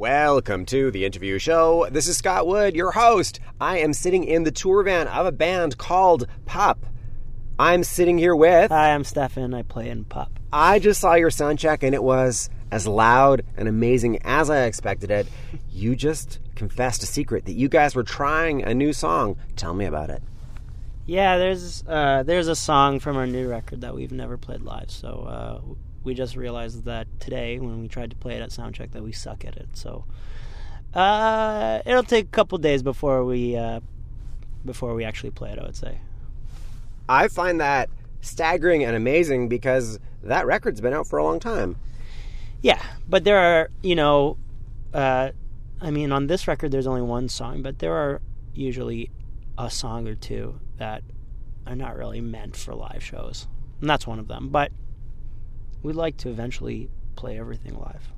Welcome to the interview show. This is Scott Wood, your host. I am sitting in the tour van of a band called Pup. I'm sitting here with. Hi, I'm Stefan. I play in Pup. I just saw your sound check and it was as loud and amazing as I expected it. You just confessed a secret that you guys were trying a new song. Tell me about it. Yeah, there's uh, there's a song from our new record that we've never played live. So uh, we just realized that today when we tried to play it at soundcheck that we suck at it. So uh, it'll take a couple days before we uh, before we actually play it. I would say. I find that staggering and amazing because that record's been out for a long time. Yeah, but there are you know, uh, I mean, on this record there's only one song, but there are usually a song or two that are not really meant for live shows, and that's one of them. But we'd like to eventually play everything live.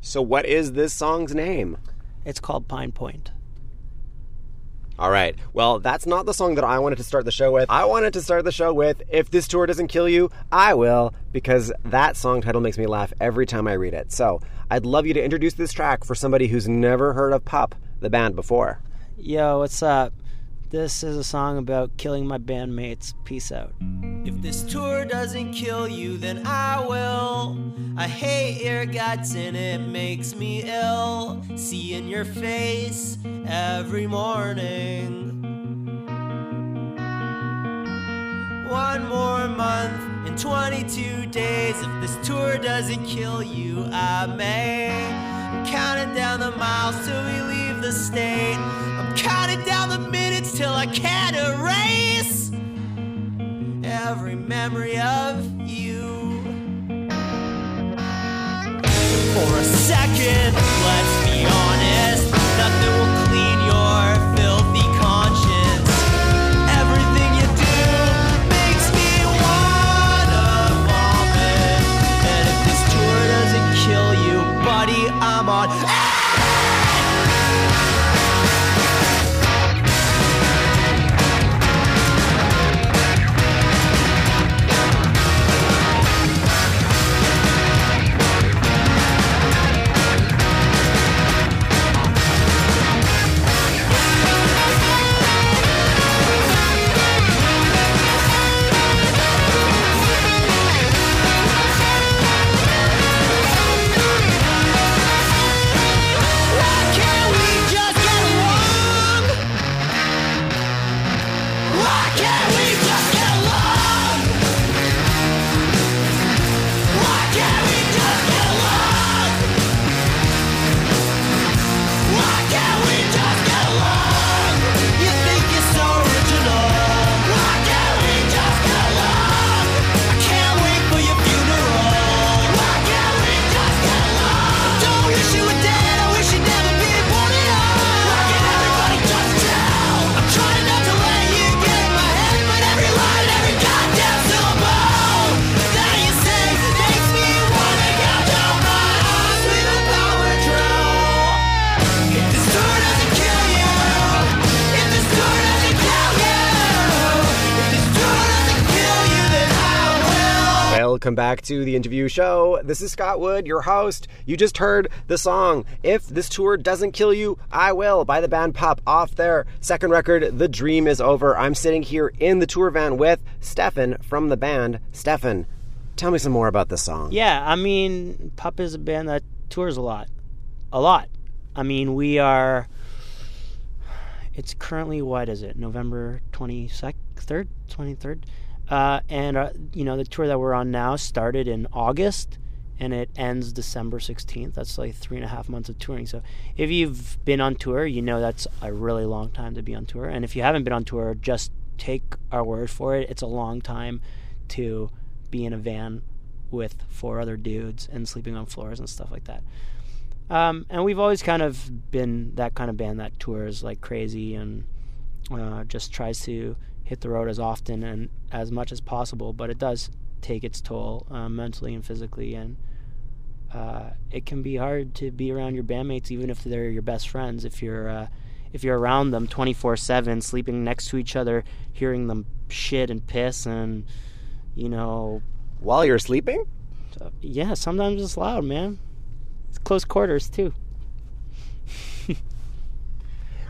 So, what is this song's name? It's called Pine Point. All right. Well, that's not the song that I wanted to start the show with. I wanted to start the show with If This Tour Doesn't Kill You, I Will, because that song title makes me laugh every time I read it. So, I'd love you to introduce this track for somebody who's never heard of Pup, the band, before. Yo, what's up? This is a song about killing my bandmates. Peace out. This tour doesn't kill you, then I will. I hate your guts and it makes me ill. Seeing your face every morning. One more month and 22 days. If this tour doesn't kill you, I may. I'm counting down the miles till we leave the state. I'm counting down the minutes till I can't erase every memory of you. For a second, let's be honest, nothing will clean your filthy conscience. Everything you do makes me wanna vomit. And if this tour doesn't kill you, buddy, I'm on. Welcome back to the interview show. This is Scott Wood, your host. You just heard the song If This Tour Doesn't Kill You, I Will by the band Pup off their second record, The Dream Is Over. I'm sitting here in the tour van with Stefan from the band. Stefan, tell me some more about this song. Yeah, I mean, Pup is a band that tours a lot. A lot. I mean, we are. It's currently, what is it, November 22nd, 23rd? 23rd? Uh, and, uh, you know, the tour that we're on now started in August and it ends December 16th. That's like three and a half months of touring. So if you've been on tour, you know that's a really long time to be on tour. And if you haven't been on tour, just take our word for it. It's a long time to be in a van with four other dudes and sleeping on floors and stuff like that. Um, and we've always kind of been that kind of band that tours like crazy and uh, just tries to hit the road as often and as much as possible. But it does take its toll uh, mentally and physically, and uh, it can be hard to be around your bandmates, even if they're your best friends. If you're uh, if you're around them 24/7, sleeping next to each other, hearing them shit and piss, and you know, While you're sleeping? yeah, sometimes it's loud, man. It's close quarters too.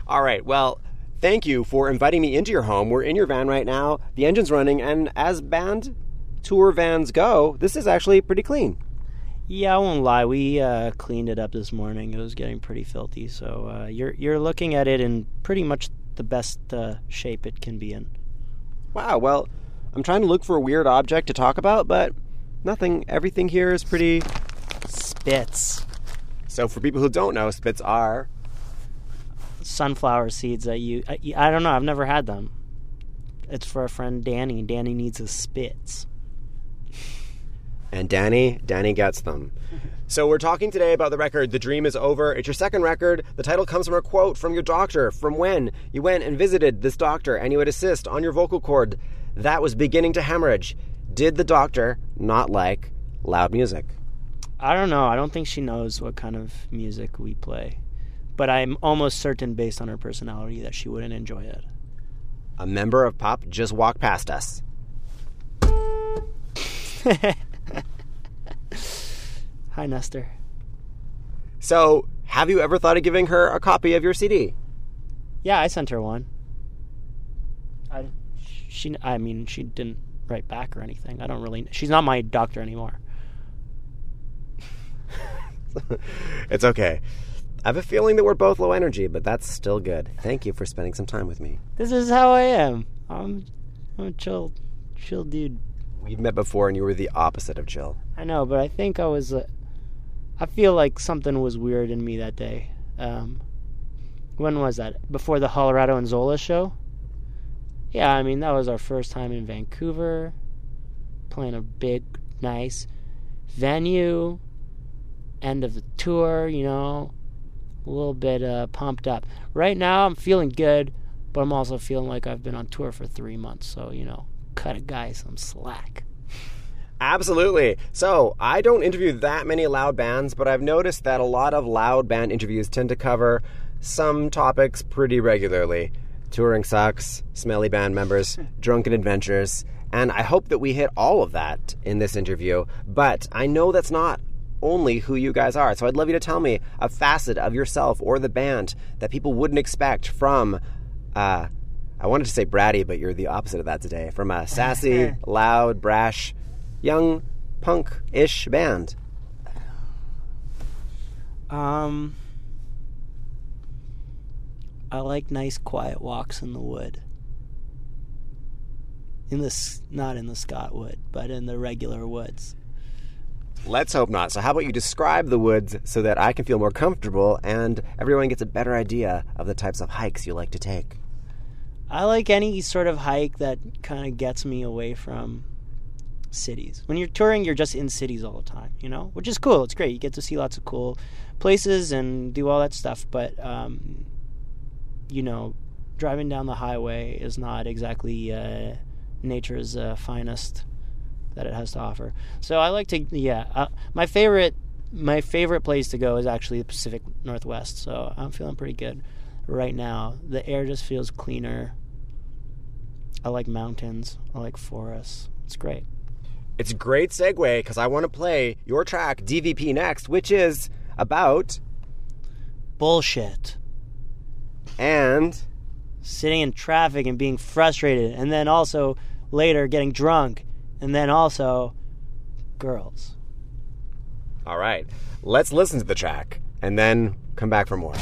All right. Well, thank you for inviting me into your home. We're in your van right now. The engine's running, and as band tour vans go, this is actually pretty clean. Yeah, I won't lie. We uh, cleaned it up this morning. It was getting pretty filthy. So uh, you're you're looking at it in pretty much the best uh, shape it can be in. Wow. Well, I'm trying to look for a weird object to talk about, but nothing. Everything here is pretty. Spits, So, for people who don't know, spits are. Sunflower seeds that you. I, I don't know. I've never had them. It's for a friend Danny. Danny needs his spits. And Danny, Danny gets them. So we're talking today about the record The Dream is Over. It's your second record. The title comes from a quote from your doctor from when you went and visited this doctor and you would assist on your vocal cord that was beginning to hemorrhage. Did the doctor not like loud music? I don't know. I don't think she knows what kind of music we play. But I'm almost certain, based on her personality, that she wouldn't enjoy it. A member of Pup just walked past us. Hi, Nestor. So, have you ever thought of giving her a copy of your CD? Yeah, I sent her one. I, she, I mean, she didn't write back or anything. I don't really. She's not my doctor anymore. it's okay. I have a feeling that we're both low energy, but that's still good. Thank you for spending some time with me. This is how I am. I'm, I'm a chill, chill dude. We've met before and you were the opposite of chill. I know, but I think I was. Uh, I feel like something was weird in me that day. Um, when was that? Before the Colorado and Zola show? Yeah, I mean that was our first time in Vancouver, playing a big, nice venue. End of the tour, you know, a little bit uh, pumped up. Right now, I'm feeling good, but I'm also feeling like I've been on tour for three months, so you know, cut a guy some slack. Absolutely. So, I don't interview that many loud bands, but I've noticed that a lot of loud band interviews tend to cover some topics pretty regularly. Touring sucks, smelly band members, drunken adventures, and I hope that we hit all of that in this interview. But I know that's not only who you guys are. So I'd love you to tell me a facet of yourself or the band that people wouldn't expect from uh I wanted to say bratty, but you're the opposite of that today. From a sassy, loud, brash, young punk-ish band. Um, I like nice, quiet walks in the wood. In this, not in the Scott wood, but in the regular woods. Let's hope not. So, how about you describe the woods so that I can feel more comfortable and everyone gets a better idea of the types of hikes you like to take? I like any sort of hike that kind of gets me away from cities. When you're touring, you're just in cities all the time, you know, which is cool. It's great. You get to see lots of cool places and do all that stuff. But, um, you know, driving down the highway is not exactly uh, nature's uh, finest that it has to offer. So I like to, yeah. Uh, my favorite, my favorite place to go is actually the Pacific Northwest. So I'm feeling pretty good right now. The air just feels cleaner. I like mountains. I like forests. It's great. It's a great segue because I want to play your track DVP next, which is about Bullshit. and Sitting in traffic and being frustrated, and then also later getting drunk, and then also girls. all right. Let's listen to the track and then come back for more.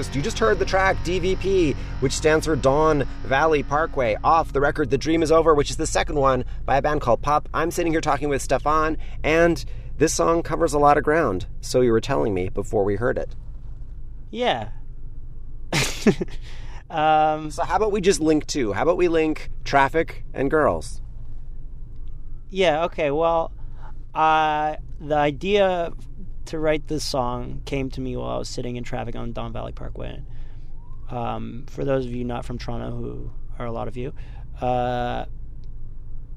Host. You just heard the track DVP, which stands for Don Valley Parkway, off the record The Dream Is Over, which is the second one by a band called Pup. I'm sitting here talking with Stefan, and this song covers a lot of ground, so you were telling me before we heard it. Yeah. um, So, how about we just link two? How about we link traffic and girls? yeah. Okay. Well, uh, the idea to write this song came to me while I was sitting in traffic on Don Valley Parkway. Um, for those of you not from Toronto, who are a lot of you, uh,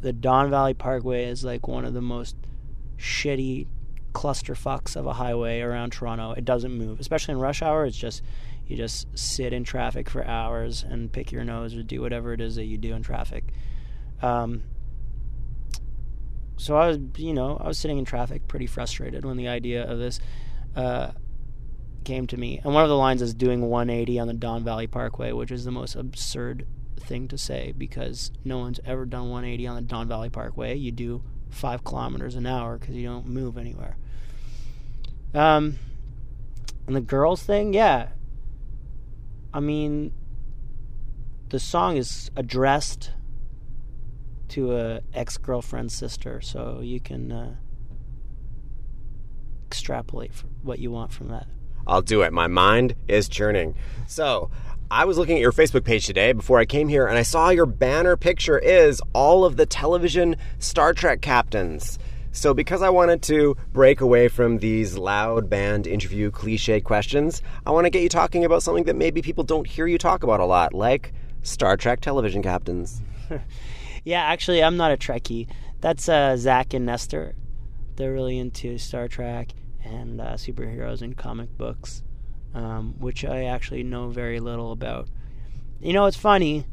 the Don Valley Parkway is like one of the most shitty clusterfucks of a highway around Toronto. It doesn't move, especially in rush hour. It's just you just sit in traffic for hours and pick your nose or do whatever it is that you do in traffic. Um, so I was, you know, I was sitting in traffic, pretty frustrated when the idea of this uh, came to me. And one of the lines is doing 180 on the Don Valley Parkway, which is the most absurd thing to say because no one's ever done 180 on the Don Valley Parkway. You do five kilometers an hour because you don't move anywhere. Um, and the girls thing, yeah. I mean, the song is addressed to a ex girlfriend's sister, so you can uh, extrapolate what you want from that. I'll do it. My mind is churning. So, I was looking at your Facebook page today before I came here, and I saw your banner picture is all of the television Star Trek captains. So, because I wanted to break away from these loud band interview cliche questions, I want to get you talking about something that maybe people don't hear you talk about a lot, like Star Trek television captains. Yeah, actually, I'm not a Trekkie. That's uh, Zach and Nestor. They're really into Star Trek and uh, superheroes and comic books, um, which I actually know very little about. You know, it's funny.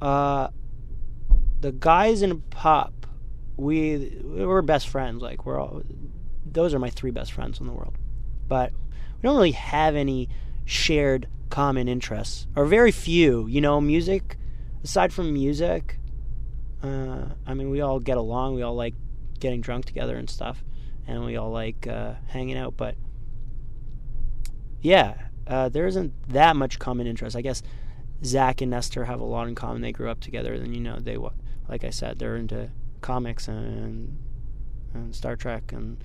Uh, the guys in Pup, we we're best friends. Like we're all. Those are my three best friends in the world, but we don't really have any shared common interests, or very few. You know, music. Aside from music, uh, I mean, we all get along. We all like getting drunk together and stuff, and we all like uh, hanging out. But yeah, uh, there isn't that much common interest. I guess Zach and Nestor have a lot in common. They grew up together. and you know they, like I said, they're into comics and and Star Trek and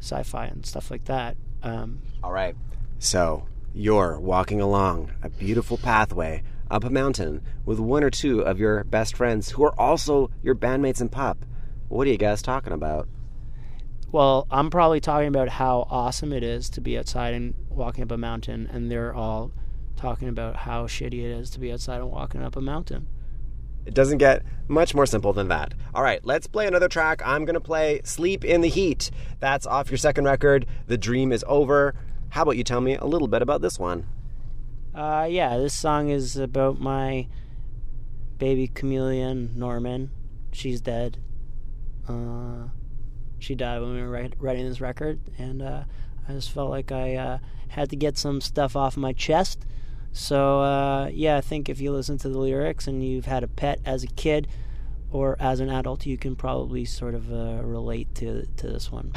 sci-fi and stuff like that. Um, All right. So, you're walking along a beautiful pathway up a mountain with one or two of your best friends who are also your bandmates in Pup. What are you guys talking about? Well, I'm probably talking about how awesome it is to be outside and walking up a mountain, and they're all talking about how shitty it is to be outside and walking up a mountain. It doesn't get much more simple than that. All right, let's play another track. I'm going to play Sleep in the Heat. That's off your second record, The Dream is Over. How about you tell me a little bit about this one? Uh, yeah, this song is about my baby chameleon, Norman. She's dead. Uh, she died when we were writing this record, and uh, I just felt like I uh, had to get some stuff off my chest. So, uh, yeah, I think if you listen to the lyrics and you've had a pet as a kid or as an adult, you can probably sort of uh, relate to, to this one.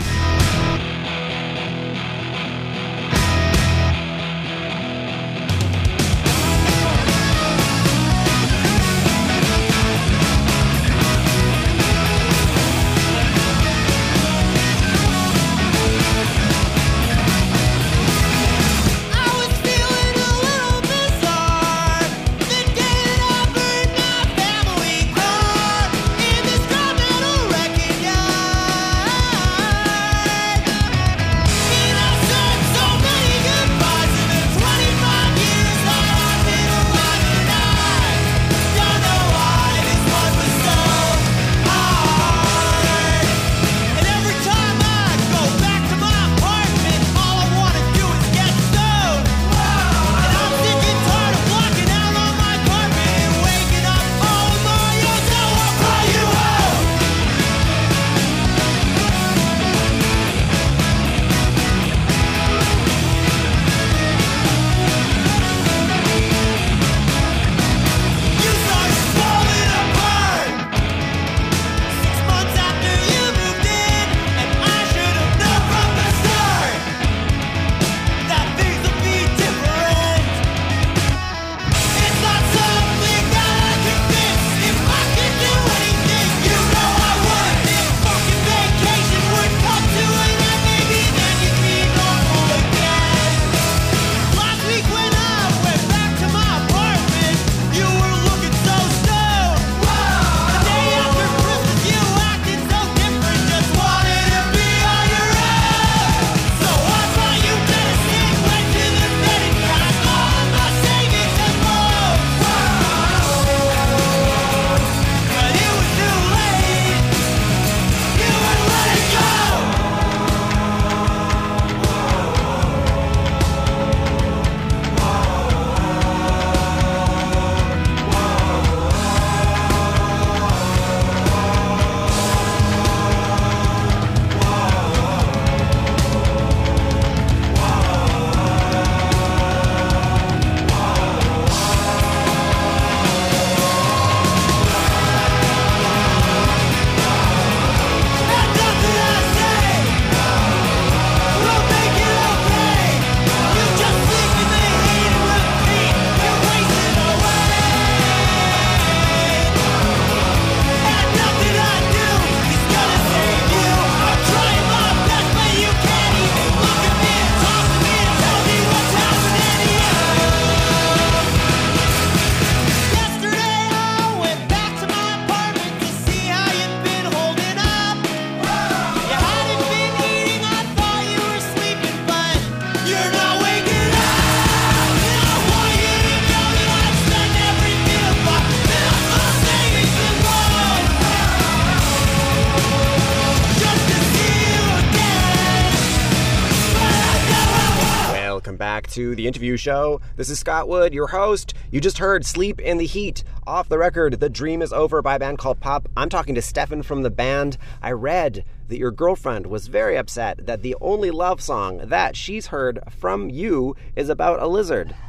To the interview show. This is Scott Wood, your host. You just heard Sleep in the Heat off the record, The Dream is Over by a band called Pup. I'm talking to Stefan from the band. I read that your girlfriend was very upset that the only love song that she's heard from you is about a lizard.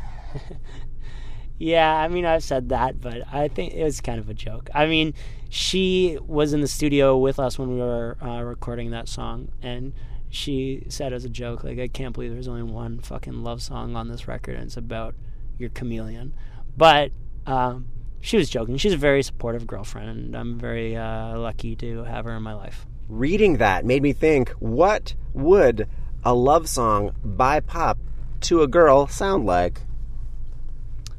Yeah, I mean, I've said that, but I think it was kind of a joke. I mean, she was in the studio with us when we were uh, recording that song, and she said as a joke, like, I can't believe there's only one fucking love song on this record, and it's about your chameleon. But um, she was joking. She's a very supportive girlfriend, and I'm very uh, lucky to have her in my life. Reading that made me think what would a love song by Pup to a girl sound like?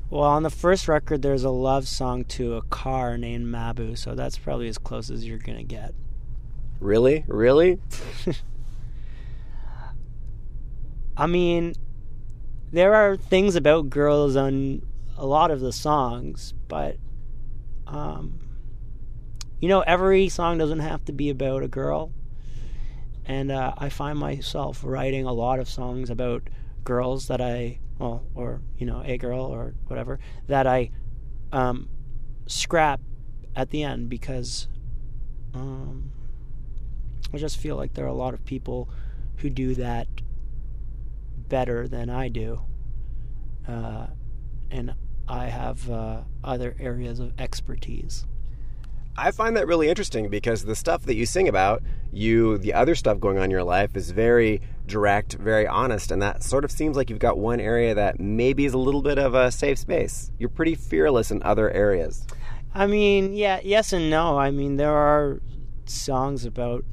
Well, on the first record, there's a love song to a car named Mabu, so that's probably as close as you're gonna get. Really? Really? I mean, there are things about girls on a lot of the songs, but um, you know, every song doesn't have to be about a girl. And uh, I find myself writing a lot of songs about girls that I, well, or you know, a girl or whatever that I um, scrap at the end because um, I just feel like there are a lot of people who do that better than I do, uh, and I have uh, other areas of expertise. I find that really interesting because the stuff that you sing about, you the other stuff going on in your life is very direct, very honest, and that sort of seems like you've got one area that maybe is a little bit of a safe space. You're pretty fearless in other areas. I mean, yeah, yes and no. I mean, there are songs about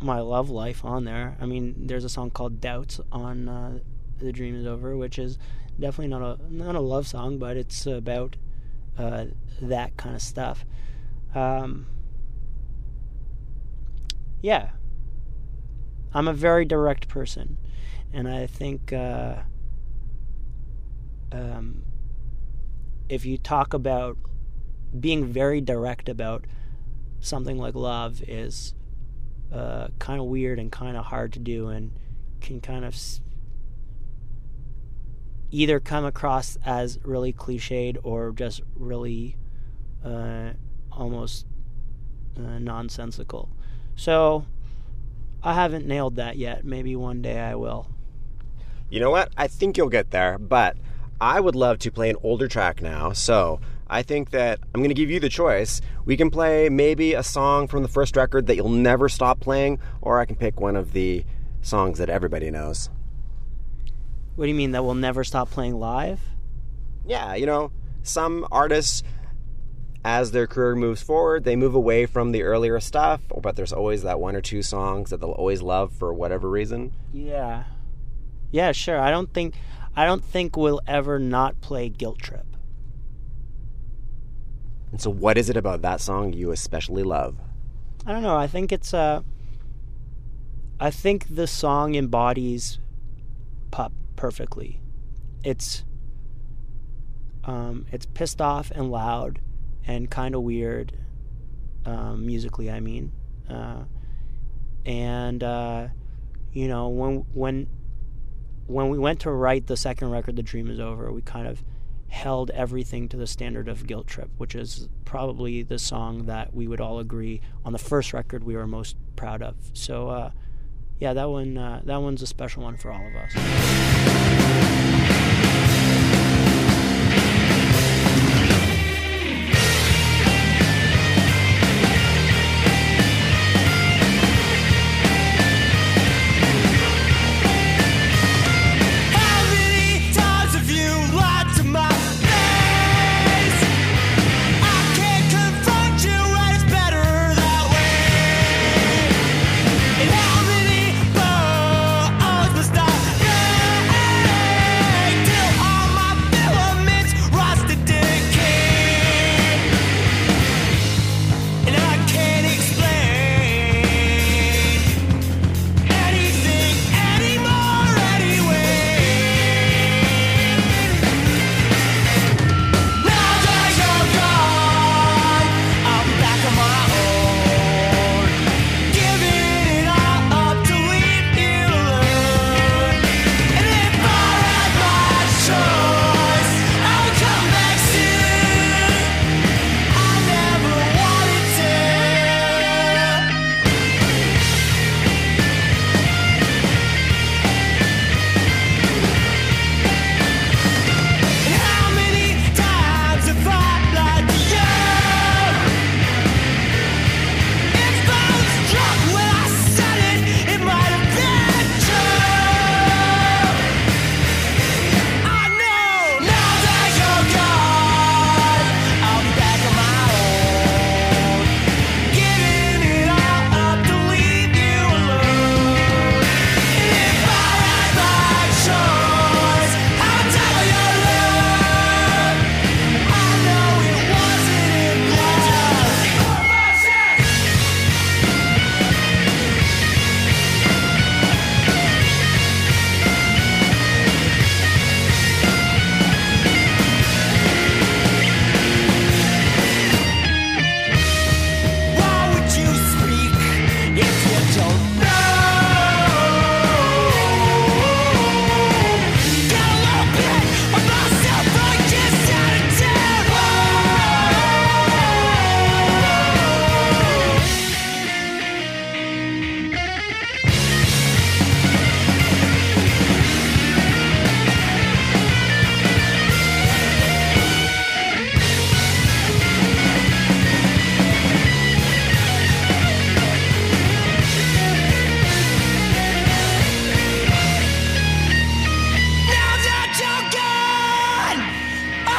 my love life on there. I mean, there's a song called "Doubts" on uh, "The Dream Is Over," which is definitely not a not a love song, but it's about uh, that kind of stuff. Um, yeah, I'm a very direct person, and I think uh, um, if you talk about being very direct about something like love is uh, kind of weird and kind of hard to do, and can kind of either come across as really cliched or just really uh, almost uh, nonsensical. So I haven't nailed that yet. Maybe one day I will. You know what? I think you'll get there, but I would love to play an older track now. So I think that I'm going to give you the choice. We can play maybe a song from the first record that you'll never stop playing, or I can pick one of the songs that everybody knows. What do you mean that we'll never stop playing live? Yeah, you know, some artists, as their career moves forward, they move away from the earlier stuff, but there's always that one or two songs that they'll always love for whatever reason. Yeah. Yeah, sure. I don't think I don't think we'll ever not play Guilt Trip. And so, what is it about that song you especially love? I don't know. I think it's uh I think the song embodies pup perfectly. It's um it's pissed off and loud and kind of weird um, musically, I mean. Uh, and uh, you know, when when when we went to write the second record, The Dream Is Over, we kind of held everything to the standard of Guilt Trip, which is probably the song that we would all agree on the first record we were most proud of. So, uh, yeah, that one uh, that one's a special one for all of us.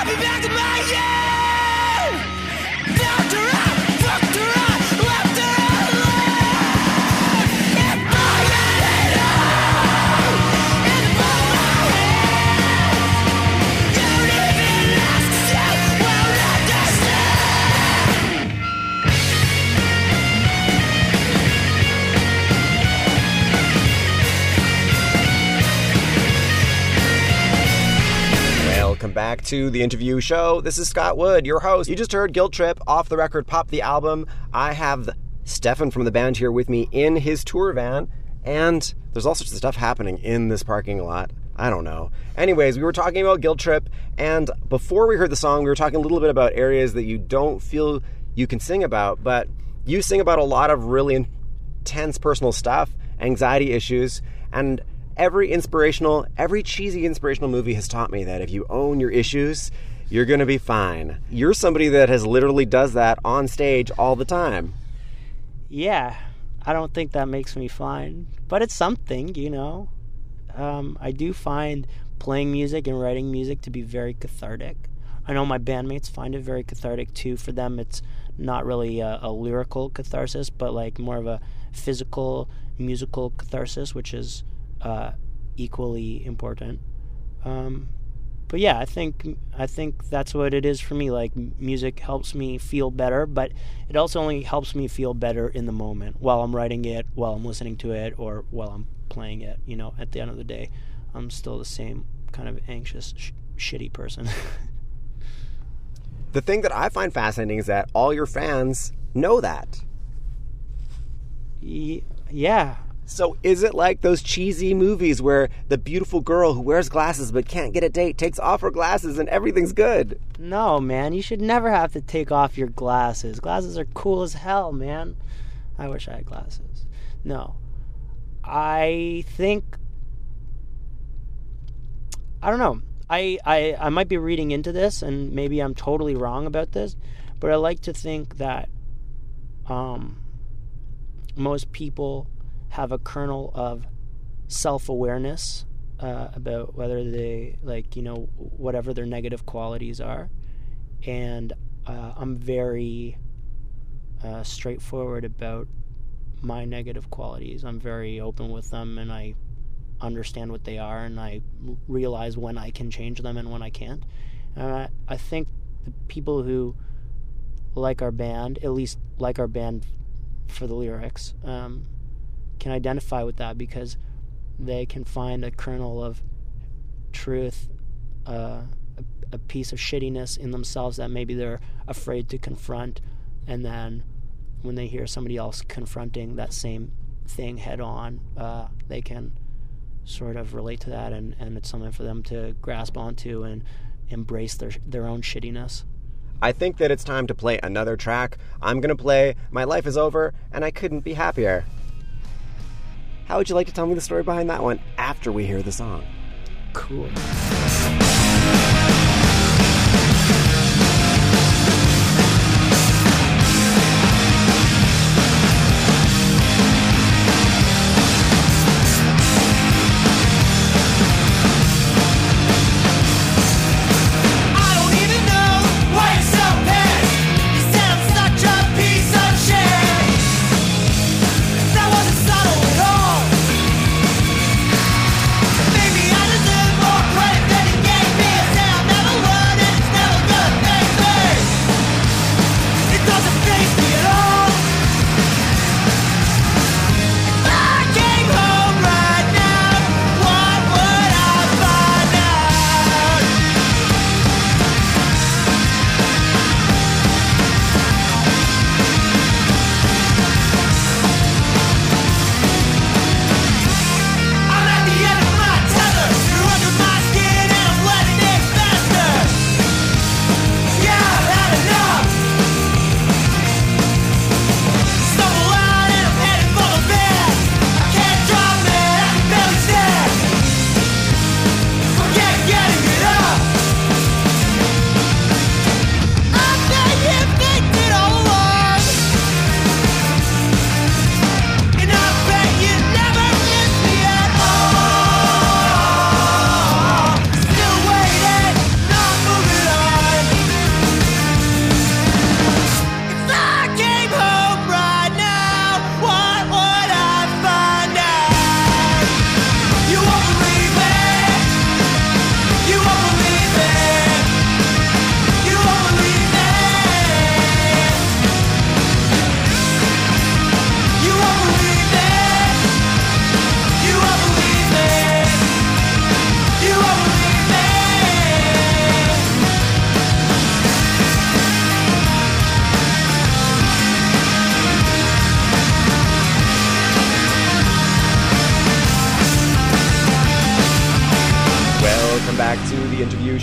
I'll be back in my year. To the interview show. This is Scott Wood, your host. You just heard Guilt Trip off the record Pup the album. I have Stefan from the band here with me in his tour van, and there's all sorts of stuff happening in this parking lot. I don't know. Anyways, we were talking about Guilt Trip, and before we heard the song, we were talking a little bit about areas that you don't feel you can sing about, but you sing about a lot of really intense personal stuff, anxiety issues, and every inspirational, every cheesy inspirational movie has taught me that if you own your issues, you're going to be fine. You're somebody that has literally does that on stage all the time. Yeah, I don't think that makes me fine, but it's something, you know. Um, I do find playing music and writing music to be very cathartic. I know my bandmates find it very cathartic too. For them, it's not really a, a lyrical catharsis, but like more of a physical, musical catharsis, which is uh, equally important. Um, but yeah, I think I think that's what it is for me. Like music helps me feel better, but it also only helps me feel better in the moment while I'm writing it, while I'm listening to it, or while I'm playing it. You know, at the end of the day, I'm still the same kind of anxious, sh- shitty person. the thing that I find fascinating is that all your fans know that. yeah, so is it like those cheesy movies where the beautiful girl who wears glasses but can't get a date takes off her glasses and everything's good? No, man, you should never have to take off your glasses. Glasses are cool as hell, man. I wish I had glasses. No. I think I don't know. I, I I might be reading into this and maybe I'm totally wrong about this, but I like to think that um most people have a kernel of self awareness uh, about whether they like you know whatever their negative qualities are, and uh, I'm very uh, straightforward about my negative qualities. I'm very open with them, and I understand what they are, and I realize when I can change them and when I can't. And I, I think the people who like our band, at least like our band for the lyrics, um, can identify with that because they can find a kernel of truth, uh, a, piece of shittiness in themselves that maybe they're afraid to confront, and then when they hear somebody else confronting that same thing head on, uh, they can sort of relate to that, and, and it's something for them to grasp onto and embrace their their own shittiness. I think that it's time to play another track. I'm gonna play My Life Is Over, and I Couldn't Be Happier. How would you like to tell me the story behind that one after we hear the song? Cool.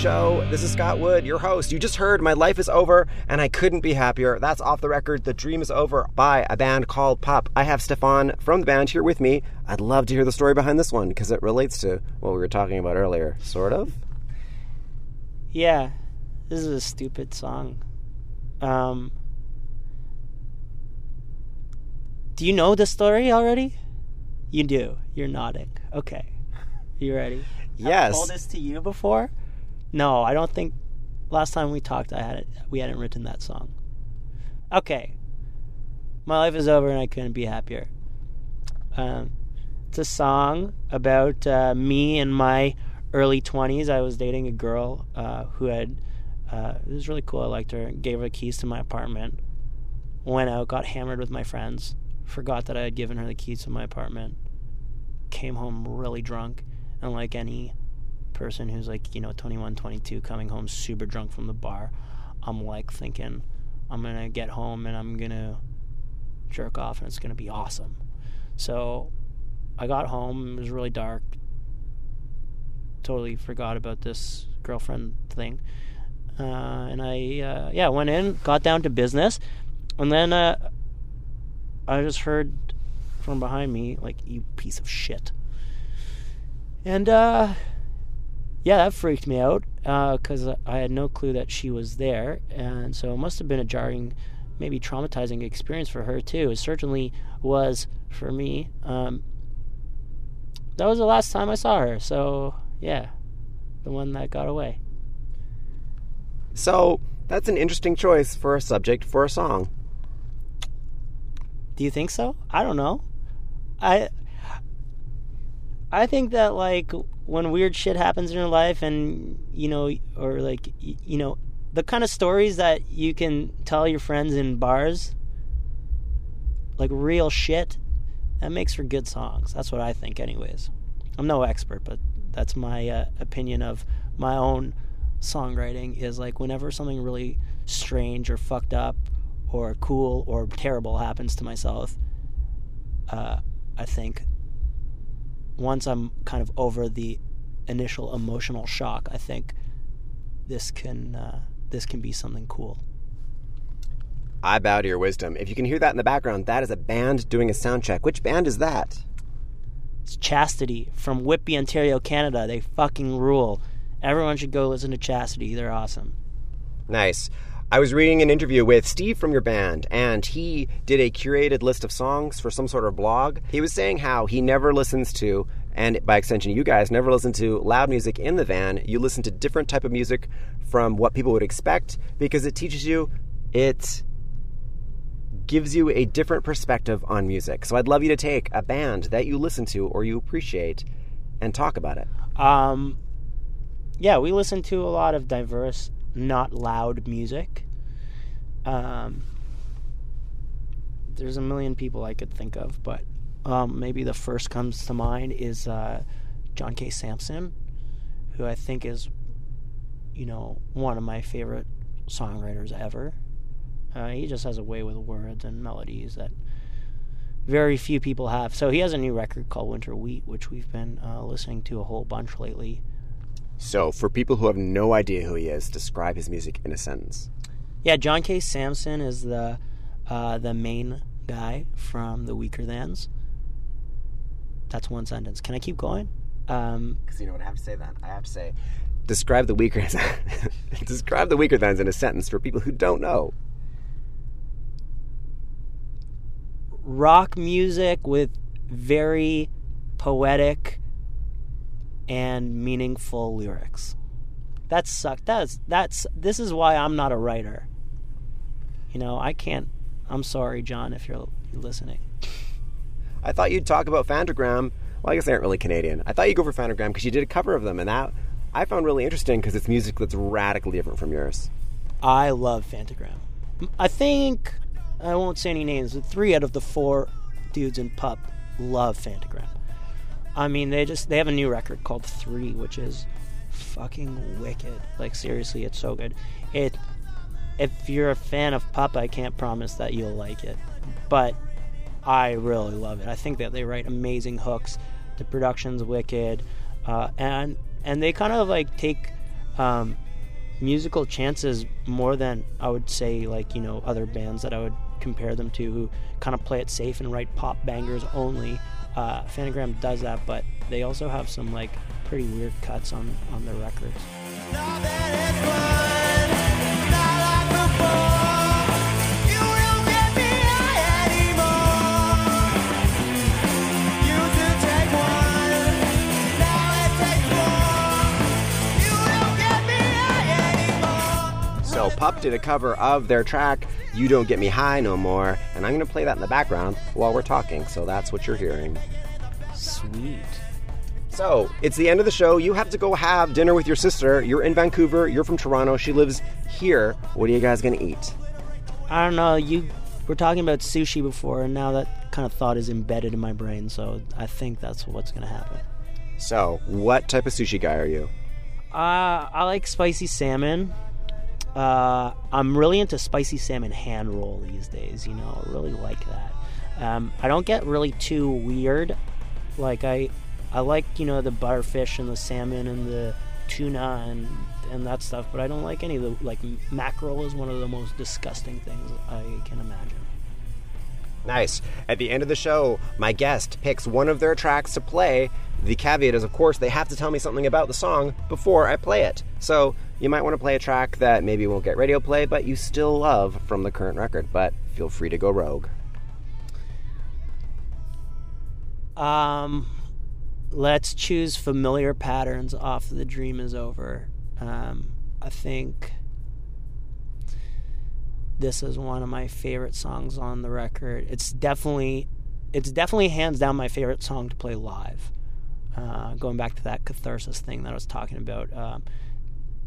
Show. This is Scott Wood, your host. You just heard My Life is Over and I Couldn't Be Happier. That's off the record, The Dream is Over by a band called Pup. I have Stefan from the band here with me. I'd love to hear the story behind this one because it relates to what we were talking about earlier, sort of. Yeah, this is a stupid song. Um, do you know the story already? You do. You're nodding. Okay. You ready? Yes. told this to you before? No, I don't think. Last time we talked, I had. We hadn't written that song. Okay. My life is over, and I couldn't be happier. Um, it's a song about uh, me in my early twenties. I was dating a girl uh, who had. Uh, it was really cool. I liked her. Gave her the keys to my apartment. Went out, got hammered with my friends. Forgot that I had given her the keys to my apartment. Came home really drunk, and like any person who's like you know 21, 22, coming home super drunk from the bar, I'm like thinking, I'm gonna get home and I'm gonna jerk off and it's gonna be awesome. So I got home. It was really dark. Totally forgot about this girlfriend thing. Uh, and I, uh, yeah, went in, got down to business, and then uh, I just heard from behind me, like, you piece of shit. And, uh, yeah, that freaked me out because I had no clue that she was there. And so it must have been a jarring, maybe traumatizing experience for her, too. It certainly was for me. Um, that was the last time I saw her. So, yeah, the one that got away. So, that's an interesting choice for a subject for a song. Do you think so? I don't know. I I think that like when weird shit happens in your life and you know or like you know the kind of stories that you can tell your friends in bars like real shit that makes for good songs. That's what I think anyways. I'm no expert, but that's my uh, opinion of my own songwriting is like whenever something really strange or fucked up or cool or terrible happens to myself, uh, I think once I'm kind of over the initial emotional shock, I think this can uh, this can be something cool. I bow to your wisdom. If you can hear that in the background, that is a band doing a sound check. Which band is that? It's Chastity from Whitby, Ontario, Canada. They fucking rule. Everyone should go listen to Chastity. They're awesome. Nice. I was reading an interview with Steve from your band, and he did a curated list of songs for some sort of blog. He was saying how he never listens to, and by extension, you guys never listen to loud music in the van. You listen to different type of music from what people would expect because it teaches you, it gives you a different perspective on music. So I'd love you to take a band that you listen to or you appreciate and talk about it. Um, yeah, we listen to a lot of diverse, not loud music. Um, there's a million people I could think of, but um, maybe the first comes to mind is uh, John K. Samson, who I think is, you know, one of my favorite songwriters ever. Uh, he just has a way with words and melodies that very few people have. So he has a new record called Winter Wheat, which we've been uh, listening to a whole bunch lately. So, for people who have no idea who he is, describe his music in a sentence. Yeah, John K. Samson is the uh, the main guy from the Weakerthans. That's one sentence. Can I keep going? Um, Because you know what I have to say then? I have to say, describe the weaker describe the Weakerthans in a sentence for people who don't know. rock music with very poetic and meaningful lyrics. That sucked. That's that's this is why I'm not a writer. You know, I can't. I'm sorry, John, if you're listening. I thought you'd talk about Phantogram. Well, I guess they aren't really Canadian. I thought you'd go for Phantogram because you did a cover of them, and that I found really interesting because it's music that's radically different from yours. I love Phantogram. I think I won't say any names, but three out of the four dudes in Pup love Phantogram. I mean, they just they have a new record called Three, which is fucking wicked. Like seriously, it's so good. It if you're a fan of Pup, I can't promise that you'll like it, but I really love it. I think that they write amazing hooks. The production's wicked, uh, and and they kind of like take um, musical chances more than I would say like you know other bands that I would compare them to who kind of play it safe and write pop bangers only. Uh, Phantogram does that, but they also have some like pretty weird cuts on on their records. Pup did a cover of their track "You Don't Get Me High No More," and I'm going to play that in the background while we're talking. So that's what you're hearing. Sweet. So it's the end of the show. You have to go have dinner with your sister. You're in Vancouver. You're from Toronto. She lives here. What are you guys going to eat? I don't know. You were talking about sushi before, and now that kind of thought is embedded in my brain. So I think that's what's gonna happen. So, what type of sushi guy are you? Uh, I like spicy salmon. Uh, I'm really into spicy salmon hand roll these days. You know, I really like that. Um, I don't get really too weird. Like I, I like you know the butterfish and the salmon and the tuna and and that stuff. But I don't like any of the like mackerel is one of the most disgusting things I can imagine. Nice. At the end of the show, my guest picks one of their tracks to play. The caveat is, of course, they have to tell me something about the song before I play it. So you might want to play a track that maybe won't get radio play, but you still love from the current record. But feel free to go rogue. Um, let's choose familiar patterns off the dream is over. Um, I think this is one of my favorite songs on the record. It's definitely, it's definitely hands down my favorite song to play live. Uh, going back to that catharsis thing that I was talking about, um,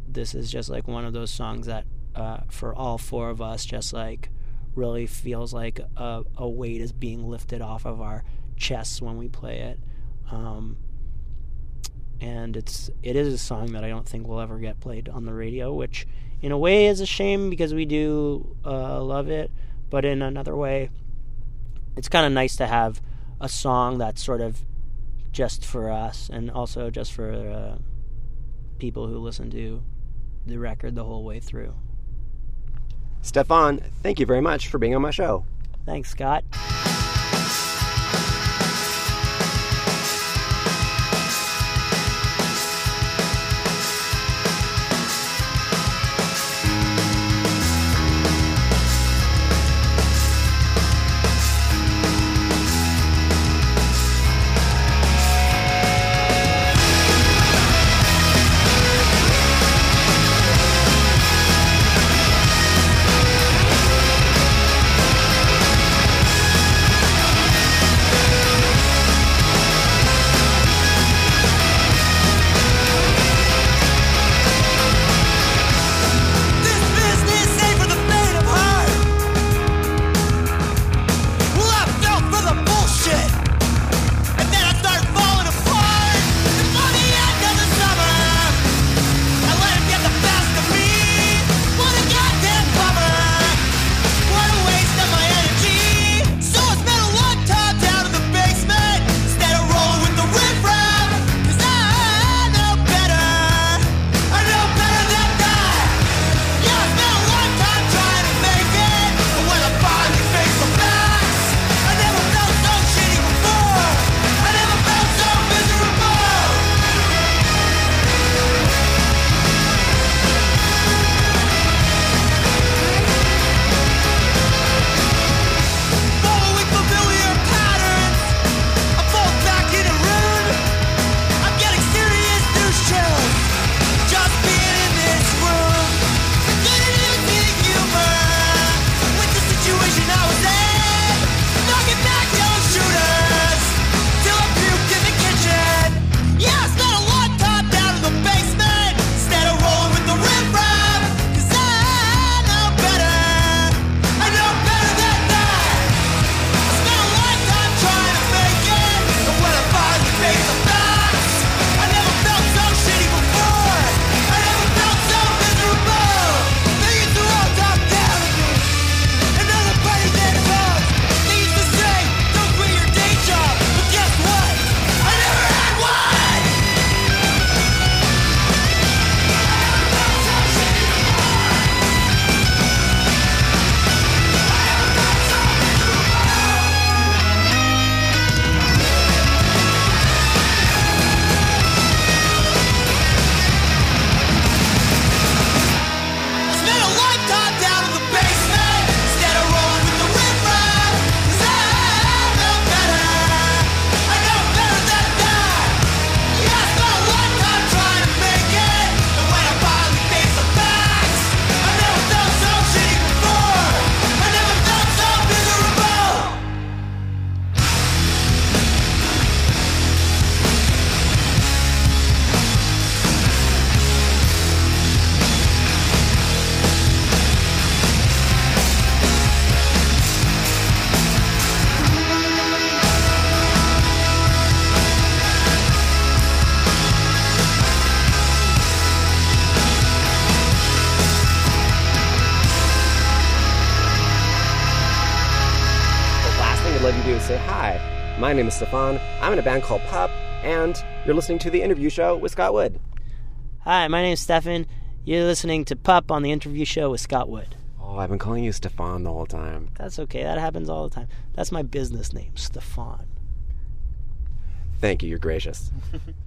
this is just like one of those songs that, uh, for all four of us, just like really feels like a, a weight is being lifted off of our chests when we play it. Um, and it's it is a song that I don't think will ever get played on the radio, which in a way is a shame because we do uh, love it, but in another way, it's kind of nice to have a song that's sort of just for us and also just for uh, people who listen to the record the whole way through. Stefan, thank you very much for being on my show. Thanks, Scott. Name is Stefan. I'm in a band called Pup, and you're listening to the interview show with Scott Wood. Hi, my name is Stefan. You're listening to Pup on the interview show with Scott Wood. Oh, I've been calling you Stefan the whole time. That's okay. That happens all the time. That's my business name, Stefan. Thank you, you're gracious.